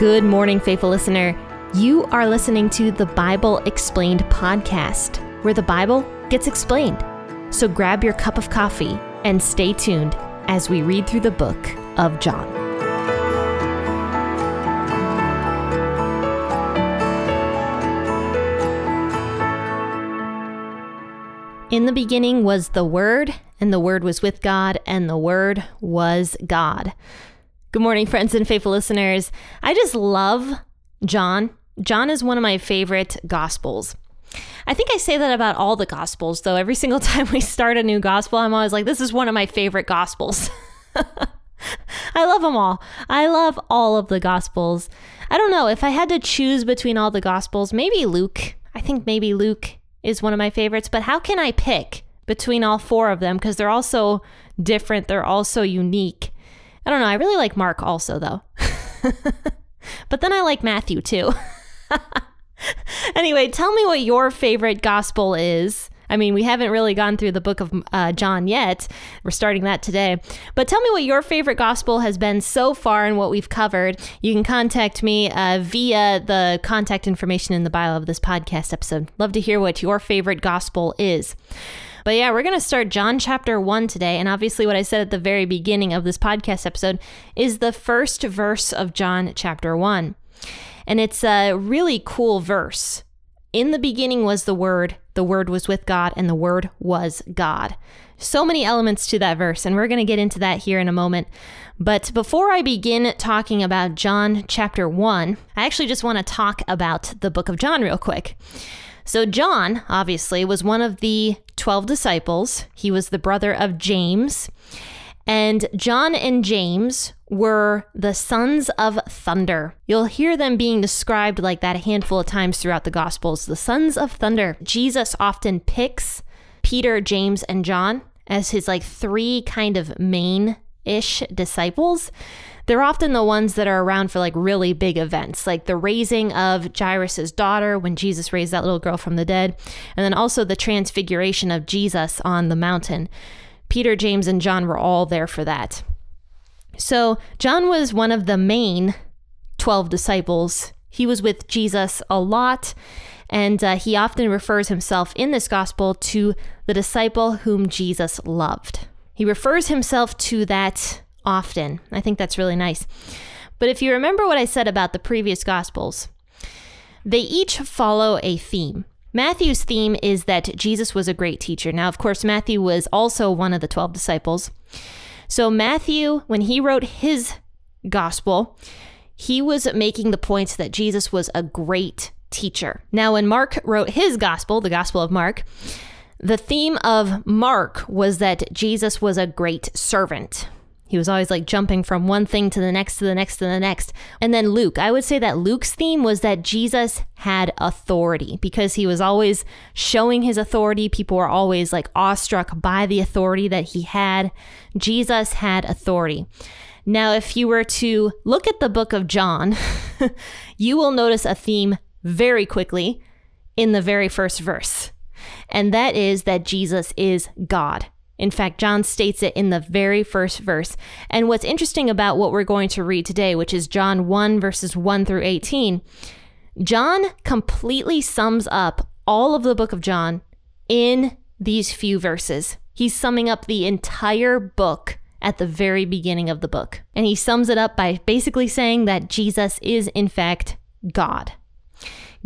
Good morning, faithful listener. You are listening to the Bible Explained podcast, where the Bible gets explained. So grab your cup of coffee and stay tuned as we read through the book of John. In the beginning was the Word, and the Word was with God, and the Word was God. Good morning, friends and faithful listeners. I just love John. John is one of my favorite gospels. I think I say that about all the gospels, though. Every single time we start a new gospel, I'm always like, this is one of my favorite gospels. I love them all. I love all of the gospels. I don't know if I had to choose between all the gospels, maybe Luke. I think maybe Luke is one of my favorites, but how can I pick between all four of them because they're all so different, they're all so unique. I don't know, I really like Mark also though. but then I like Matthew too. anyway, tell me what your favorite gospel is. I mean, we haven't really gone through the book of uh, John yet. We're starting that today. But tell me what your favorite gospel has been so far and what we've covered. You can contact me uh, via the contact information in the bio of this podcast episode. Love to hear what your favorite gospel is. But yeah, we're going to start John chapter 1 today. And obviously, what I said at the very beginning of this podcast episode is the first verse of John chapter 1. And it's a really cool verse. In the beginning was the Word, the Word was with God, and the Word was God. So many elements to that verse, and we're going to get into that here in a moment. But before I begin talking about John chapter 1, I actually just want to talk about the book of John real quick. So, John, obviously, was one of the 12 disciples. He was the brother of James. And John and James were the sons of thunder. You'll hear them being described like that a handful of times throughout the Gospels the sons of thunder. Jesus often picks Peter, James, and John as his like three kind of main ish disciples. They're often the ones that are around for like really big events, like the raising of Jairus' daughter when Jesus raised that little girl from the dead, and then also the transfiguration of Jesus on the mountain. Peter, James, and John were all there for that. So, John was one of the main 12 disciples. He was with Jesus a lot, and uh, he often refers himself in this gospel to the disciple whom Jesus loved. He refers himself to that often. I think that's really nice. But if you remember what I said about the previous gospels, they each follow a theme. Matthew's theme is that Jesus was a great teacher. Now, of course, Matthew was also one of the 12 disciples. So, Matthew, when he wrote his gospel, he was making the point that Jesus was a great teacher. Now, when Mark wrote his gospel, the Gospel of Mark, the theme of Mark was that Jesus was a great servant. He was always like jumping from one thing to the next, to the next, to the next. And then Luke, I would say that Luke's theme was that Jesus had authority because he was always showing his authority. People were always like awestruck by the authority that he had. Jesus had authority. Now, if you were to look at the book of John, you will notice a theme very quickly in the very first verse, and that is that Jesus is God. In fact, John states it in the very first verse. And what's interesting about what we're going to read today, which is John 1, verses 1 through 18, John completely sums up all of the book of John in these few verses. He's summing up the entire book at the very beginning of the book. And he sums it up by basically saying that Jesus is, in fact, God.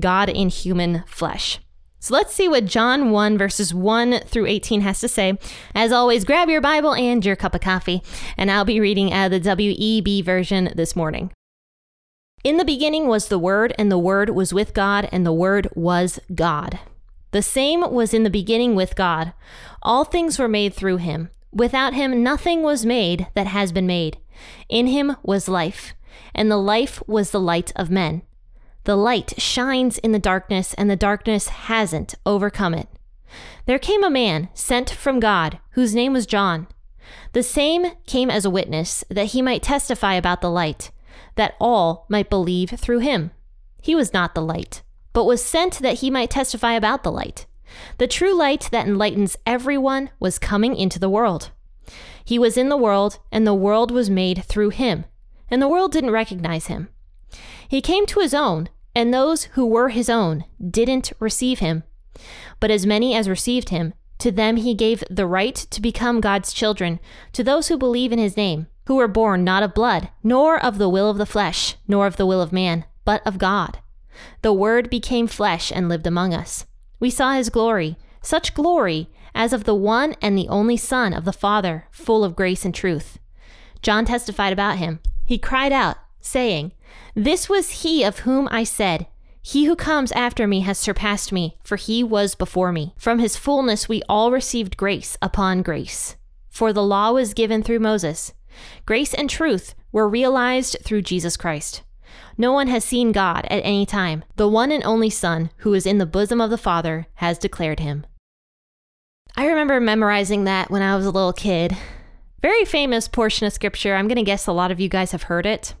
God in human flesh. So let's see what John 1, verses 1 through 18 has to say. As always, grab your Bible and your cup of coffee, and I'll be reading out of the WEB version this morning. In the beginning was the Word, and the Word was with God, and the Word was God. The same was in the beginning with God. All things were made through him. Without him, nothing was made that has been made. In him was life, and the life was the light of men. The light shines in the darkness, and the darkness hasn't overcome it. There came a man sent from God, whose name was John. The same came as a witness, that he might testify about the light, that all might believe through him. He was not the light, but was sent that he might testify about the light. The true light that enlightens everyone was coming into the world. He was in the world, and the world was made through him, and the world didn't recognize him. He came to his own, and those who were his own didn't receive him. But as many as received him, to them he gave the right to become God's children, to those who believe in his name, who were born not of blood, nor of the will of the flesh, nor of the will of man, but of God. The Word became flesh and lived among us. We saw his glory, such glory as of the one and the only Son of the Father, full of grace and truth. John testified about him. He cried out, saying, This was he of whom I said, He who comes after me has surpassed me, for he was before me. From his fullness we all received grace upon grace. For the law was given through Moses. Grace and truth were realized through Jesus Christ. No one has seen God at any time. The one and only Son, who is in the bosom of the Father, has declared him. I remember memorizing that when I was a little kid. Very famous portion of scripture. I'm going to guess a lot of you guys have heard it.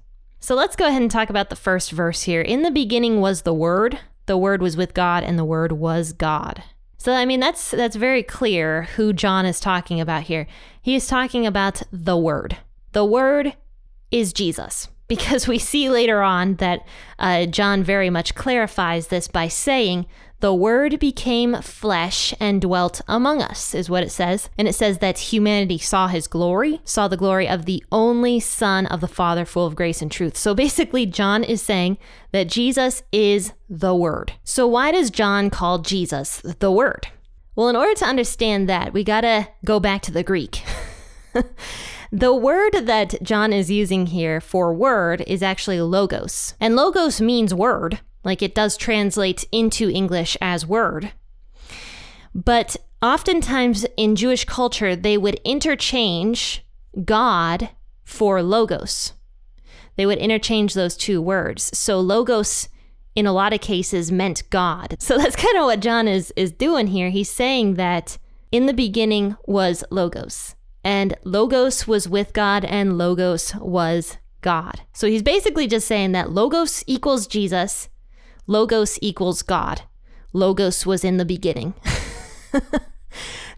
So let's go ahead and talk about the first verse here. In the beginning was the Word. The Word was with God, and the Word was God. So I mean that's that's very clear who John is talking about here. He is talking about the Word. The Word is Jesus because we see later on that uh, John very much clarifies this by saying, The Word became flesh and dwelt among us, is what it says. And it says that humanity saw his glory, saw the glory of the only Son of the Father, full of grace and truth. So basically, John is saying that Jesus is the Word. So why does John call Jesus the Word? Well, in order to understand that, we got to go back to the Greek. The word that John is using here for word is actually logos. And logos means word, like it does translate into English as word. But oftentimes in Jewish culture, they would interchange God for logos. They would interchange those two words. So logos in a lot of cases meant God. So that's kind of what John is is doing here. He's saying that in the beginning was logos and Logos was with God, and Logos was God. So he's basically just saying that Logos equals Jesus, Logos equals God. Logos was in the beginning.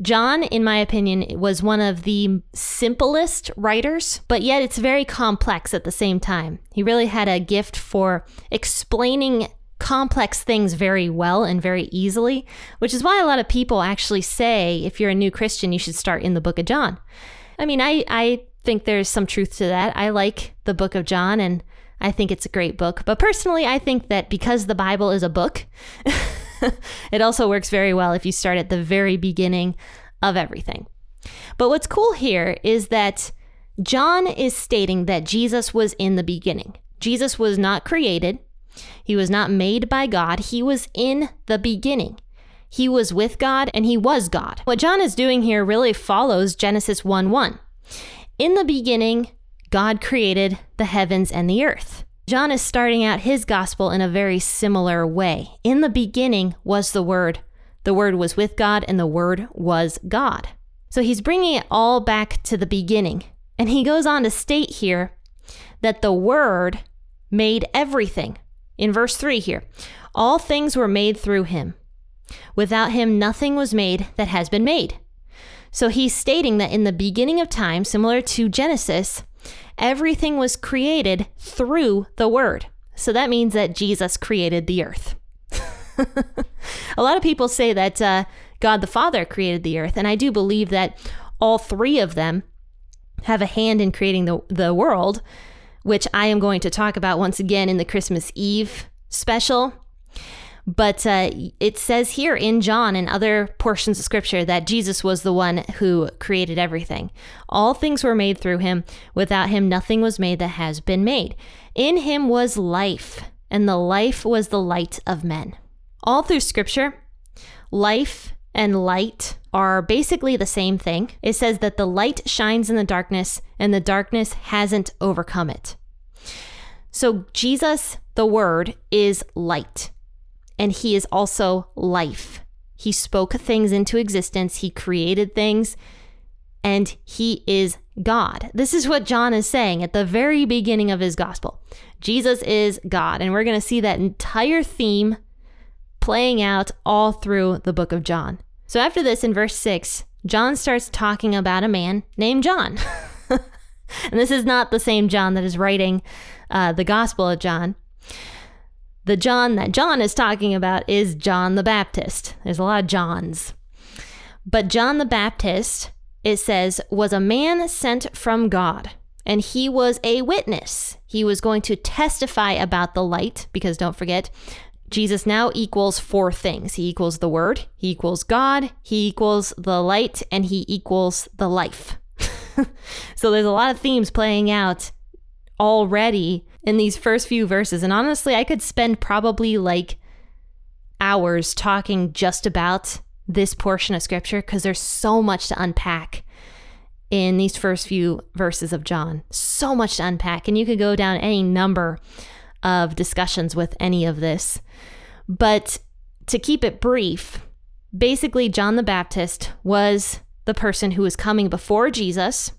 John, in my opinion, was one of the simplest writers, but yet it's very complex at the same time. He really had a gift for explaining complex things very well and very easily, which is why a lot of people actually say if you're a new Christian, you should start in the book of John. I mean, I, I think there's some truth to that. I like the book of John and I think it's a great book. But personally, I think that because the Bible is a book, it also works very well if you start at the very beginning of everything. But what's cool here is that John is stating that Jesus was in the beginning. Jesus was not created, he was not made by God, he was in the beginning. He was with God and he was God. What John is doing here really follows Genesis 1 1. In the beginning, God created the heavens and the earth. John is starting out his gospel in a very similar way. In the beginning was the Word. The Word was with God, and the Word was God. So he's bringing it all back to the beginning. And he goes on to state here that the Word made everything in verse 3 here. All things were made through him. Without him, nothing was made that has been made. So he's stating that in the beginning of time, similar to Genesis, everything was created through the Word. So that means that Jesus created the earth. a lot of people say that uh, God the Father created the earth, and I do believe that all three of them have a hand in creating the, the world which I am going to talk about once again in the Christmas Eve special. But uh, it says here in John and other portions of scripture that Jesus was the one who created everything. All things were made through him. Without him, nothing was made that has been made. In him was life, and the life was the light of men. All through scripture, life and light are basically the same thing. It says that the light shines in the darkness and the darkness hasn't overcome it. So, Jesus, the Word, is light and he is also life. He spoke things into existence, he created things, and he is God. This is what John is saying at the very beginning of his gospel. Jesus is God, and we're going to see that entire theme playing out all through the book of John. So after this, in verse 6, John starts talking about a man named John. and this is not the same John that is writing uh, the Gospel of John. The John that John is talking about is John the Baptist. There's a lot of Johns. But John the Baptist, it says, was a man sent from God, and he was a witness. He was going to testify about the light, because don't forget, Jesus now equals four things. He equals the Word, He equals God, He equals the light, and He equals the life. so there's a lot of themes playing out already in these first few verses. And honestly, I could spend probably like hours talking just about this portion of scripture because there's so much to unpack in these first few verses of John. So much to unpack. And you could go down any number of discussions with any of this. But to keep it brief, basically, John the Baptist was the person who was coming before Jesus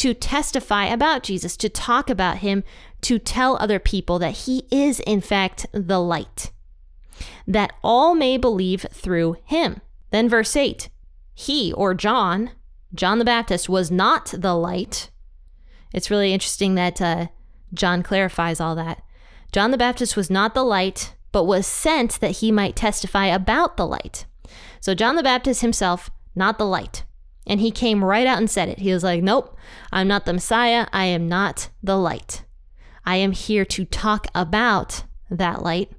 to testify about Jesus, to talk about him, to tell other people that he is, in fact, the light, that all may believe through him. Then, verse 8 He, or John, John the Baptist, was not the light. It's really interesting that uh, John clarifies all that. John the Baptist was not the light, but was sent that he might testify about the light. So, John the Baptist himself, not the light. And he came right out and said it. He was like, Nope, I'm not the Messiah. I am not the light. I am here to talk about that light.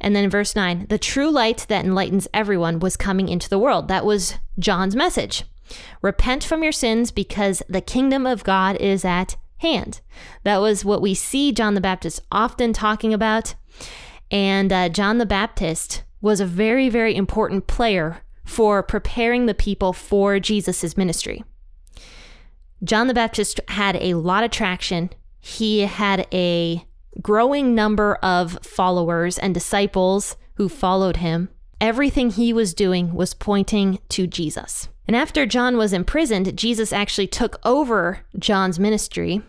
And then verse 9, the true light that enlightens everyone was coming into the world. That was John's message. Repent from your sins because the kingdom of God is at hand. That was what we see John the Baptist often talking about. And uh, John the Baptist was a very, very important player for preparing the people for Jesus' ministry. John the Baptist had a lot of traction. He had a growing number of followers and disciples who followed him. Everything he was doing was pointing to Jesus. And after John was imprisoned, Jesus actually took over John's ministry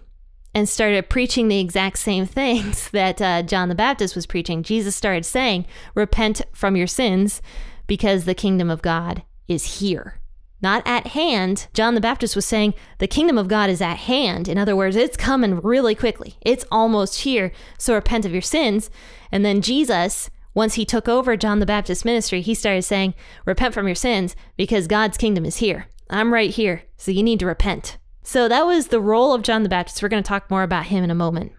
and started preaching the exact same things that uh, John the Baptist was preaching. Jesus started saying, Repent from your sins because the kingdom of God is here. Not at hand. John the Baptist was saying, the kingdom of God is at hand. In other words, it's coming really quickly. It's almost here. So repent of your sins. And then Jesus, once he took over John the Baptist's ministry, he started saying, repent from your sins because God's kingdom is here. I'm right here. So you need to repent. So that was the role of John the Baptist. We're going to talk more about him in a moment.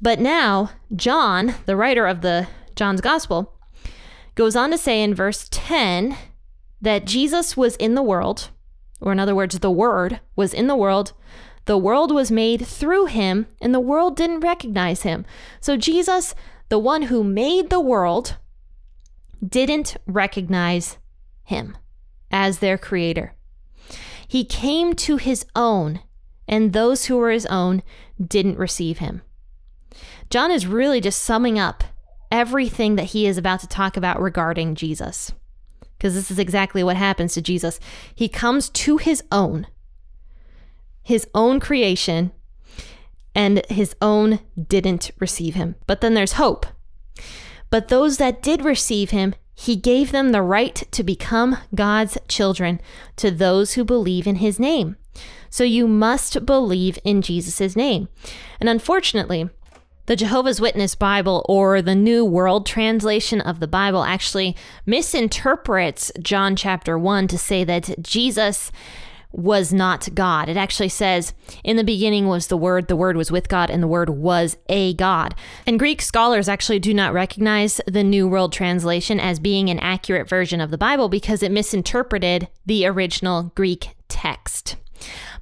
But now, John, the writer of the John's Gospel, goes on to say in verse 10 that Jesus was in the world, or in other words, the Word was in the world. The world was made through him, and the world didn't recognize him. So, Jesus, the one who made the world, didn't recognize him as their creator. He came to his own, and those who were his own didn't receive him. John is really just summing up everything that he is about to talk about regarding Jesus. Because this is exactly what happens to Jesus. He comes to his own, his own creation, and his own didn't receive him. But then there's hope. But those that did receive him, he gave them the right to become God's children to those who believe in his name. So you must believe in Jesus' name. And unfortunately, the Jehovah's Witness Bible or the New World Translation of the Bible actually misinterprets John chapter 1 to say that Jesus was not God. It actually says, In the beginning was the Word, the Word was with God, and the Word was a God. And Greek scholars actually do not recognize the New World Translation as being an accurate version of the Bible because it misinterpreted the original Greek text.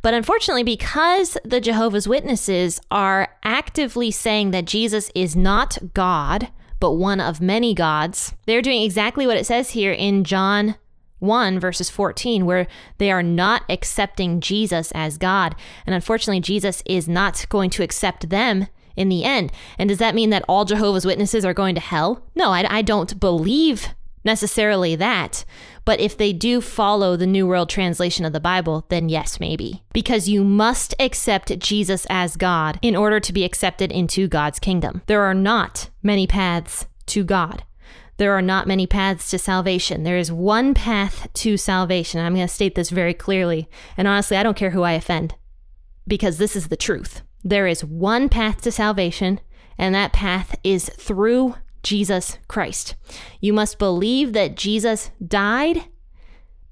But unfortunately, because the Jehovah's Witnesses are actively saying that Jesus is not God, but one of many gods, they're doing exactly what it says here in John 1 verses 14 where they are not accepting Jesus as God. And unfortunately, Jesus is not going to accept them in the end. And does that mean that all Jehovah's Witnesses are going to hell? No, I, I don't believe necessarily that. But if they do follow the New World Translation of the Bible, then yes, maybe. Because you must accept Jesus as God in order to be accepted into God's kingdom. There are not many paths to God. There are not many paths to salvation. There is one path to salvation. I'm going to state this very clearly. And honestly, I don't care who I offend because this is the truth. There is one path to salvation, and that path is through Jesus Christ. You must believe that Jesus died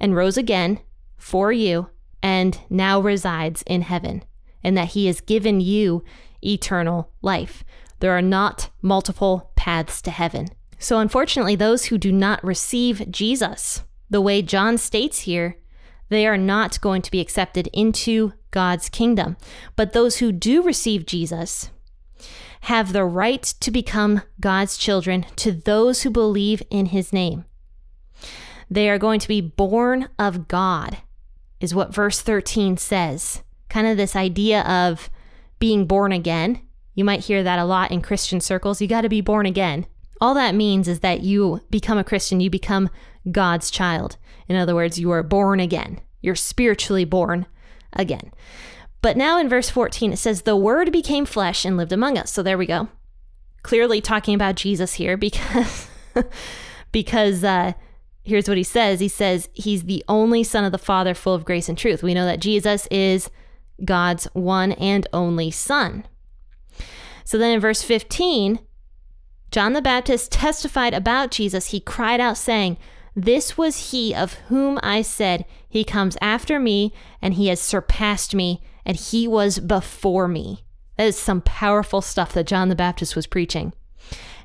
and rose again for you and now resides in heaven, and that he has given you eternal life. There are not multiple paths to heaven. So, unfortunately, those who do not receive Jesus, the way John states here, they are not going to be accepted into God's kingdom. But those who do receive Jesus have the right to become God's children to those who believe in his name. They are going to be born of God, is what verse 13 says. Kind of this idea of being born again. You might hear that a lot in Christian circles. You got to be born again. All that means is that you become a Christian, you become God's child. In other words, you are born again. You're spiritually born again. But now in verse 14, it says, The Word became flesh and lived among us. So there we go. Clearly talking about Jesus here because, because uh, here's what he says He says, He's the only Son of the Father, full of grace and truth. We know that Jesus is God's one and only Son. So then in verse 15, John the Baptist testified about Jesus. He cried out, saying, This was he of whom I said, He comes after me, and he has surpassed me, and he was before me. That is some powerful stuff that John the Baptist was preaching.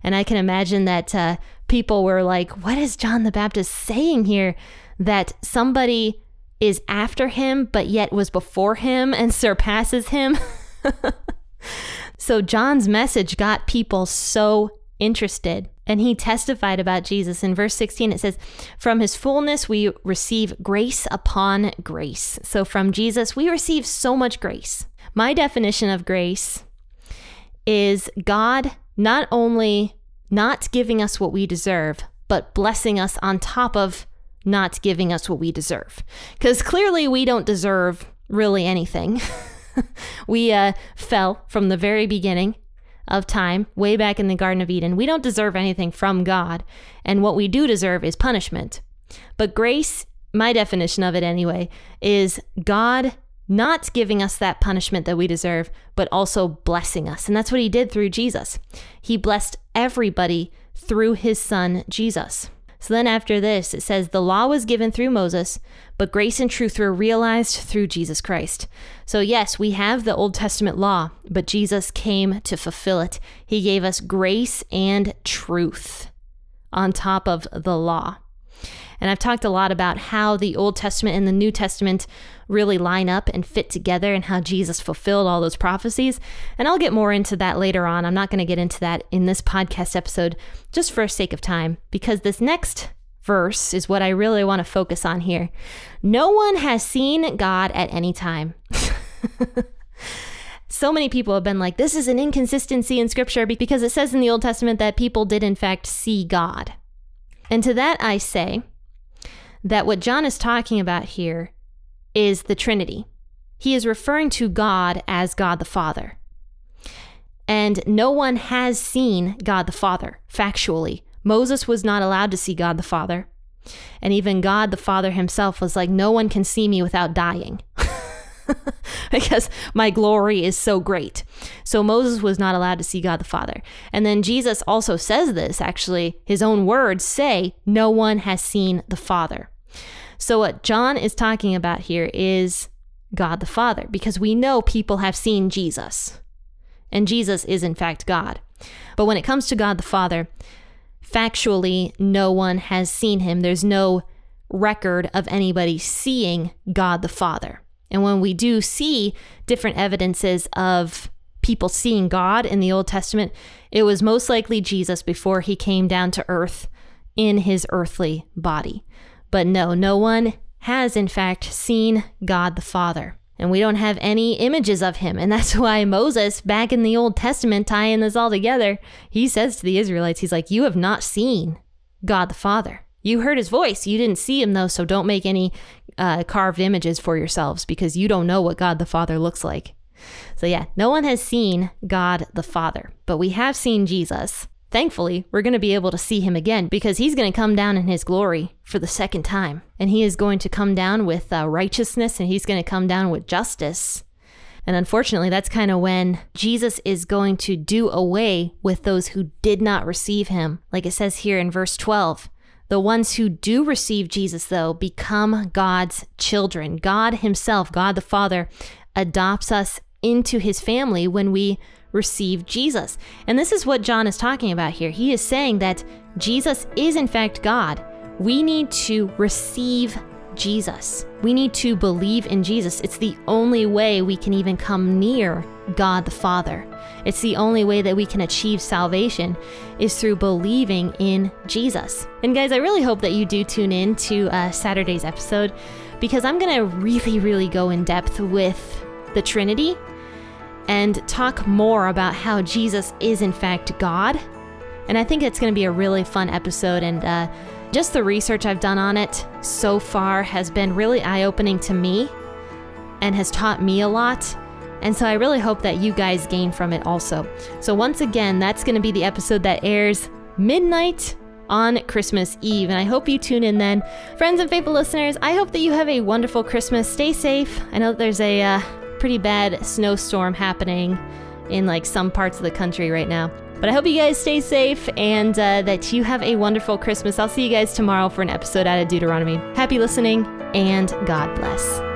And I can imagine that uh, people were like, What is John the Baptist saying here? That somebody is after him, but yet was before him and surpasses him. so John's message got people so interested. And he testified about Jesus. In verse 16, it says, From his fullness we receive grace upon grace. So from Jesus, we receive so much grace. My definition of grace is God not only not giving us what we deserve, but blessing us on top of not giving us what we deserve. Because clearly we don't deserve really anything. we uh, fell from the very beginning of time, way back in the Garden of Eden. We don't deserve anything from God, and what we do deserve is punishment. But grace, my definition of it anyway, is God not giving us that punishment that we deserve, but also blessing us. And that's what he did through Jesus. He blessed everybody through his son, Jesus. So then after this, it says, The law was given through Moses, but grace and truth were realized through Jesus Christ. So, yes, we have the Old Testament law, but Jesus came to fulfill it. He gave us grace and truth on top of the law. And I've talked a lot about how the Old Testament and the New Testament really line up and fit together and how Jesus fulfilled all those prophecies. And I'll get more into that later on. I'm not going to get into that in this podcast episode just for sake of time because this next verse is what I really want to focus on here. No one has seen God at any time. so many people have been like, this is an inconsistency in scripture because it says in the Old Testament that people did, in fact, see God. And to that I say that what John is talking about here is the Trinity. He is referring to God as God the Father. And no one has seen God the Father factually. Moses was not allowed to see God the Father. And even God the Father himself was like, No one can see me without dying. because my glory is so great. So Moses was not allowed to see God the Father. And then Jesus also says this actually, his own words say, No one has seen the Father. So, what John is talking about here is God the Father, because we know people have seen Jesus, and Jesus is in fact God. But when it comes to God the Father, factually, no one has seen him. There's no record of anybody seeing God the Father. And when we do see different evidences of people seeing God in the Old Testament, it was most likely Jesus before he came down to earth in his earthly body. But no, no one has in fact seen God the Father. And we don't have any images of him. And that's why Moses, back in the Old Testament, tying this all together, he says to the Israelites, he's like, You have not seen God the Father. You heard his voice. You didn't see him, though, so don't make any uh, carved images for yourselves because you don't know what God the Father looks like. So, yeah, no one has seen God the Father, but we have seen Jesus. Thankfully, we're going to be able to see him again because he's going to come down in his glory for the second time. And he is going to come down with uh, righteousness and he's going to come down with justice. And unfortunately, that's kind of when Jesus is going to do away with those who did not receive him. Like it says here in verse 12. The ones who do receive Jesus, though, become God's children. God Himself, God the Father, adopts us into His family when we receive Jesus. And this is what John is talking about here. He is saying that Jesus is, in fact, God. We need to receive Jesus. We need to believe in Jesus. It's the only way we can even come near God the Father. It's the only way that we can achieve salvation is through believing in Jesus. And guys, I really hope that you do tune in to uh, Saturday's episode because I'm going to really, really go in depth with the Trinity and talk more about how Jesus is, in fact, God. And I think it's going to be a really fun episode. And uh, just the research I've done on it so far has been really eye opening to me and has taught me a lot. And so I really hope that you guys gain from it also. So, once again, that's going to be the episode that airs midnight on Christmas Eve. And I hope you tune in then. Friends and faithful listeners, I hope that you have a wonderful Christmas. Stay safe. I know there's a uh, pretty bad snowstorm happening in like some parts of the country right now. But I hope you guys stay safe and uh, that you have a wonderful Christmas. I'll see you guys tomorrow for an episode out of Deuteronomy. Happy listening and God bless.